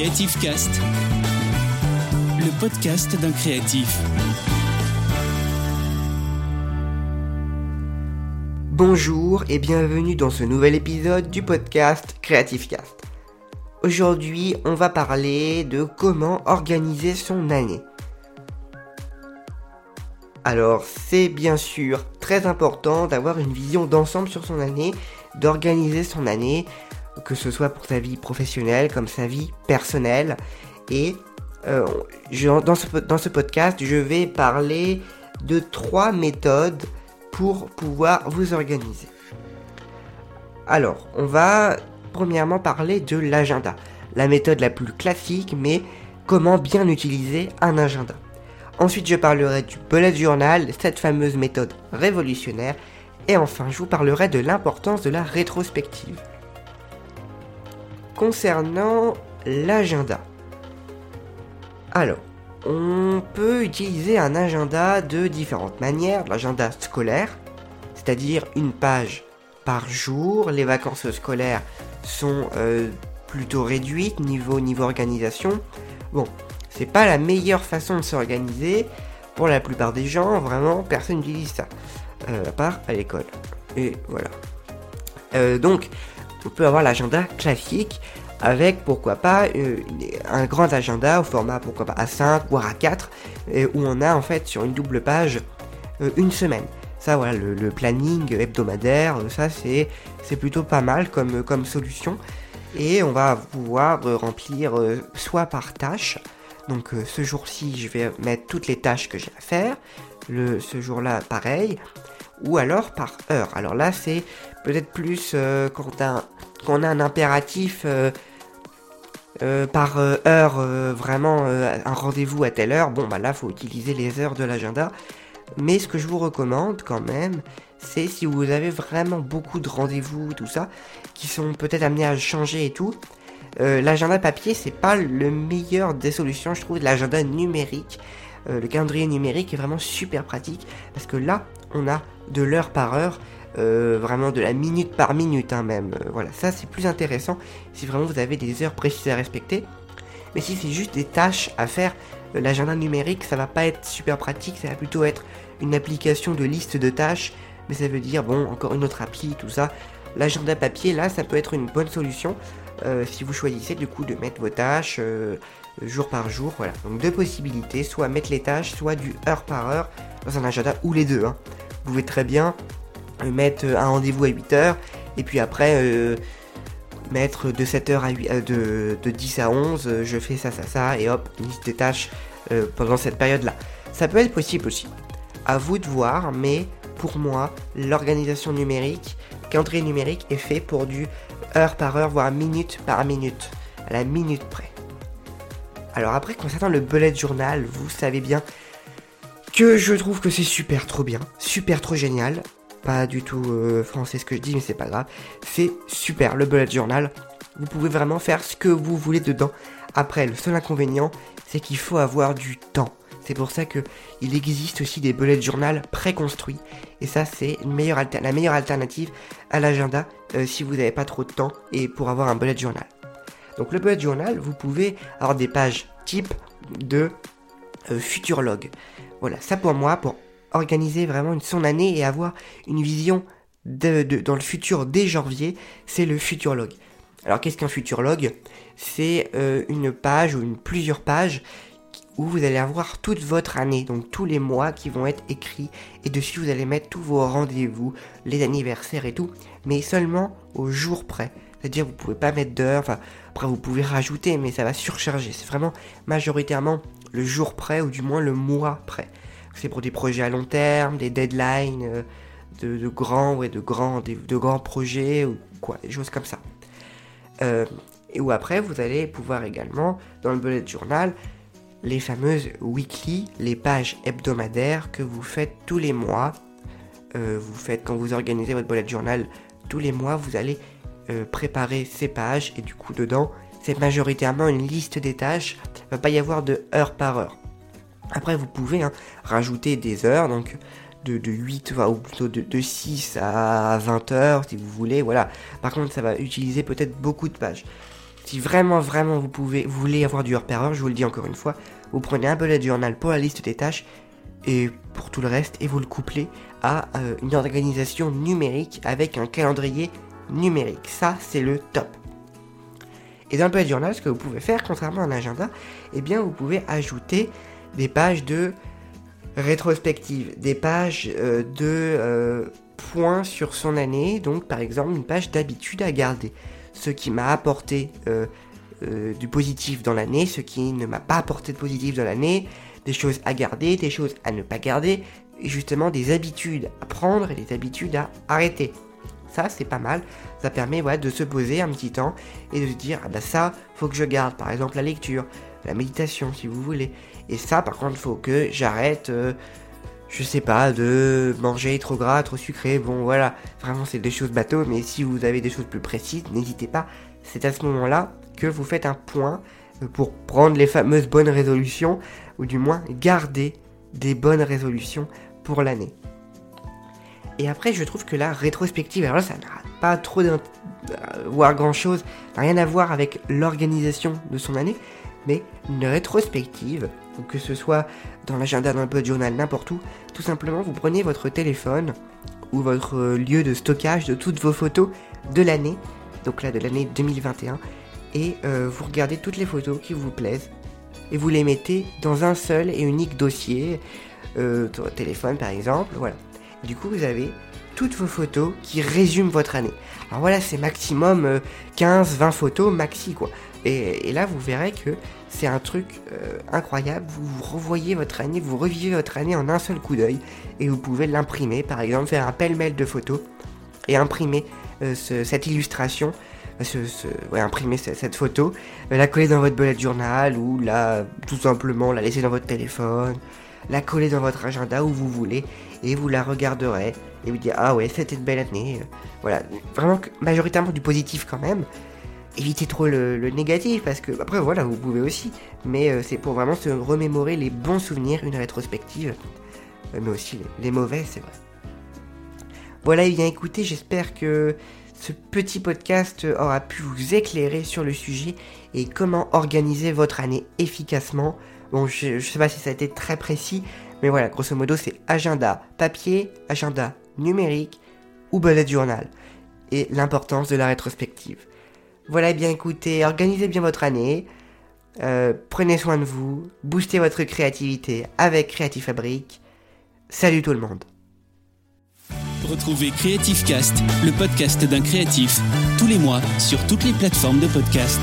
Creative Cast, le podcast d'un créatif. Bonjour et bienvenue dans ce nouvel épisode du podcast Creative Cast. Aujourd'hui, on va parler de comment organiser son année. Alors, c'est bien sûr très important d'avoir une vision d'ensemble sur son année, d'organiser son année, que ce soit pour sa vie professionnelle comme sa vie personnelle. Et euh, dans, ce, dans ce podcast, je vais parler de trois méthodes pour pouvoir vous organiser. Alors, on va premièrement parler de l'agenda. La méthode la plus classique, mais comment bien utiliser un agenda. Ensuite, je parlerai du bullet journal, cette fameuse méthode révolutionnaire. Et enfin, je vous parlerai de l'importance de la rétrospective. Concernant l'agenda. Alors, on peut utiliser un agenda de différentes manières. L'agenda scolaire, c'est-à-dire une page par jour. Les vacances scolaires sont euh, plutôt réduites niveau, organisation. Bon, c'est pas la meilleure façon de s'organiser. Pour la plupart des gens, vraiment, personne n'utilise ça. Euh, à part à l'école. Et voilà. Euh, donc, on peut avoir l'agenda classique avec pourquoi pas euh, un grand agenda au format pourquoi pas A5 voire A4 où on a en fait sur une double page euh, une semaine. Ça voilà le, planning hebdomadaire, ça c'est plutôt pas mal comme solution et on va pouvoir remplir euh, soit par tâche. Donc ce jour-ci, je vais mettre toutes les tâches que j'ai à faire. Ce jour-là, pareil. Ou alors par heure. Alors là, c'est peut-être plus quand, quand, on a un impératif euh, par euh, heure, euh, vraiment un rendez-vous à telle heure, bon bah là faut utiliser les heures de l'agenda. Mais ce que je vous recommande quand même, c'est si vous avez vraiment beaucoup de rendez-vous, tout ça, qui sont peut-être amenés à changer et tout, l'agenda papier c'est pas le meilleur des solutions, je trouve. L'agenda numérique, le calendrier numérique est vraiment super pratique parce que là on a de l'heure par heure euh, vraiment de la minute par minute hein, même. Euh, voilà, ça c'est plus intéressant si vraiment vous avez des heures précises à respecter. Mais si c'est juste des tâches à faire, euh, l'agenda numérique ça va pas être super pratique, ça va plutôt être une application de liste de tâches, mais ça veut dire bon encore une autre appli, tout ça. L'agenda papier là ça peut être une bonne solution si vous choisissez du coup de mettre vos tâches jour par jour. Voilà, donc deux possibilités, soit mettre les tâches, soit du heure par heure dans un agenda ou les deux. Hein. Vous pouvez très bien mettre un rendez-vous à 8h, et puis après euh, mettre de 7h à 8, euh, de, 10 à 11, euh, je fais ça, ça, ça, et hop, liste des tâches pendant cette période-là. Ça peut être possible aussi. À vous de voir, mais pour moi, l'organisation numérique, calendrier numérique est fait pour du heure par heure, voire minute par minute, à la minute près. Alors après, concernant le bullet journal, vous savez bien que je trouve que c'est super trop bien, super trop génial pas du tout euh, français ce que je dis, mais c'est pas grave. C'est super, le bullet journal. Vous pouvez vraiment faire ce que vous voulez dedans. Après, le seul inconvénient, c'est qu'il faut avoir du temps. C'est pour ça que il existe aussi des bullet journal préconstruits. Et ça, c'est la meilleure alternative à l'agenda euh, si vous n'avez pas trop de temps et pour avoir un bullet journal. Donc le bullet journal, vous pouvez avoir des pages type de euh, futur log. Voilà, ça pour moi, pour organiser vraiment son année et avoir une vision de, dans le futur dès janvier, c'est le Futurlog. Alors qu'est-ce qu'un Futurlog? C'est euh, une page ou une plusieurs pages où vous allez avoir toute votre année, donc tous les mois qui vont être écrits, et dessus vous allez mettre tous vos rendez-vous, les anniversaires et tout, mais seulement au jour près. C'est-à-dire vous pouvez pas mettre d'heure, enfin après vous pouvez rajouter, mais ça va surcharger. C'est vraiment majoritairement le jour près ou du moins le mois près c'est pour des projets à long terme, des deadlines euh, de, grands, ouais, de grands, de, grands projets ou quoi, des choses comme ça. Euh, et où après, vous allez pouvoir également, dans le bullet journal, les fameuses weekly, les pages hebdomadaires que vous faites tous les mois. Euh, vous faites quand vous organisez votre bullet journal tous les mois, vous allez préparer ces pages et du coup dedans, c'est majoritairement une liste des tâches. Il ne va pas y avoir de heure par heure. Après, vous pouvez hein, rajouter des heures, donc de, 8, ou plutôt de, 6 à 20 heures, si vous voulez, voilà. Par contre, ça va utiliser peut-être beaucoup de pages. Si vraiment, vraiment, vous, pouvez, vous voulez avoir du heure, je vous le dis encore une fois, vous prenez un bullet journal pour la liste des tâches et pour tout le reste, et vous le couplez à euh, une organisation numérique avec un calendrier numérique. Ça, c'est le top. Et dans le bullet journal, ce que vous pouvez faire, contrairement à un agenda, eh bien, vous pouvez ajouter des pages de rétrospective, des pages euh, de euh, points sur son année, donc par exemple une page d'habitude à garder. Ce qui m'a apporté du positif dans l'année, ce qui ne m'a pas apporté de positif dans l'année, des choses à garder, des choses à ne pas garder, et justement des habitudes à prendre et des habitudes à arrêter. Ça, c'est pas mal. Ça permet de se poser un petit temps et de se dire, ah bah ça, faut que je garde. Par exemple, la lecture, la méditation, si vous voulez. Et ça, par contre, faut que j'arrête, euh, je sais pas, de manger trop gras, trop sucré. Bon, voilà. Vraiment, c'est des choses bateaux. Mais si vous avez des choses plus précises, n'hésitez pas. C'est à ce moment-là que vous faites un point euh, pour prendre les fameuses bonnes résolutions ou du moins garder des bonnes résolutions pour l'année. Et après, je trouve que la rétrospective, alors là, ça n'a pas trop à voir grand chose, rien à voir avec l'organisation de son année, mais une rétrospective, que ce soit dans l'agenda d'un peu de journal, n'importe où, tout simplement, vous prenez votre téléphone ou votre lieu de stockage de toutes vos photos de l'année, donc là de l'année 2021, et euh, vous regardez toutes les photos qui vous plaisent et vous les mettez dans un seul et unique dossier, euh, téléphone par exemple, voilà. Du coup, vous avez toutes vos photos qui résument votre année. Alors voilà, c'est maximum 15-20 euh, photos maxi quoi. Et, là, vous verrez que c'est un truc euh, incroyable. Vous revoyez votre année, vous revivez votre année en un seul coup d'œil et vous pouvez l'imprimer, par exemple, faire un pêle-mêle de photos et imprimer cette illustration imprimer cette, photo, euh, la coller dans votre bullet journal ou la tout simplement la laisser dans votre téléphone, la coller dans votre agenda où vous voulez et vous la regarderez et vous dire ah ouais c'était une belle année. Voilà, vraiment majoritairement du positif quand même. Évitez trop le, négatif parce que après voilà vous pouvez aussi, mais euh, c'est pour vraiment se remémorer les bons souvenirs, une rétrospective, euh, mais aussi les, mauvais c'est vrai. Voilà, et bien écoutez, j'espère que ce petit podcast aura pu vous éclairer sur le sujet et comment organiser votre année efficacement. Bon, je, ne sais pas si ça a été très précis, mais voilà, grosso modo, c'est agenda papier, agenda numérique ou bullet journal. Et l'importance de la rétrospective. Voilà, bien écoutez, organisez bien votre année. Euh, prenez soin de vous, boostez votre créativité avec Creative Fabric. Salut tout le monde. Retrouvez Creative Cast, le podcast d'un créatif, tous les mois sur toutes les plateformes de podcast.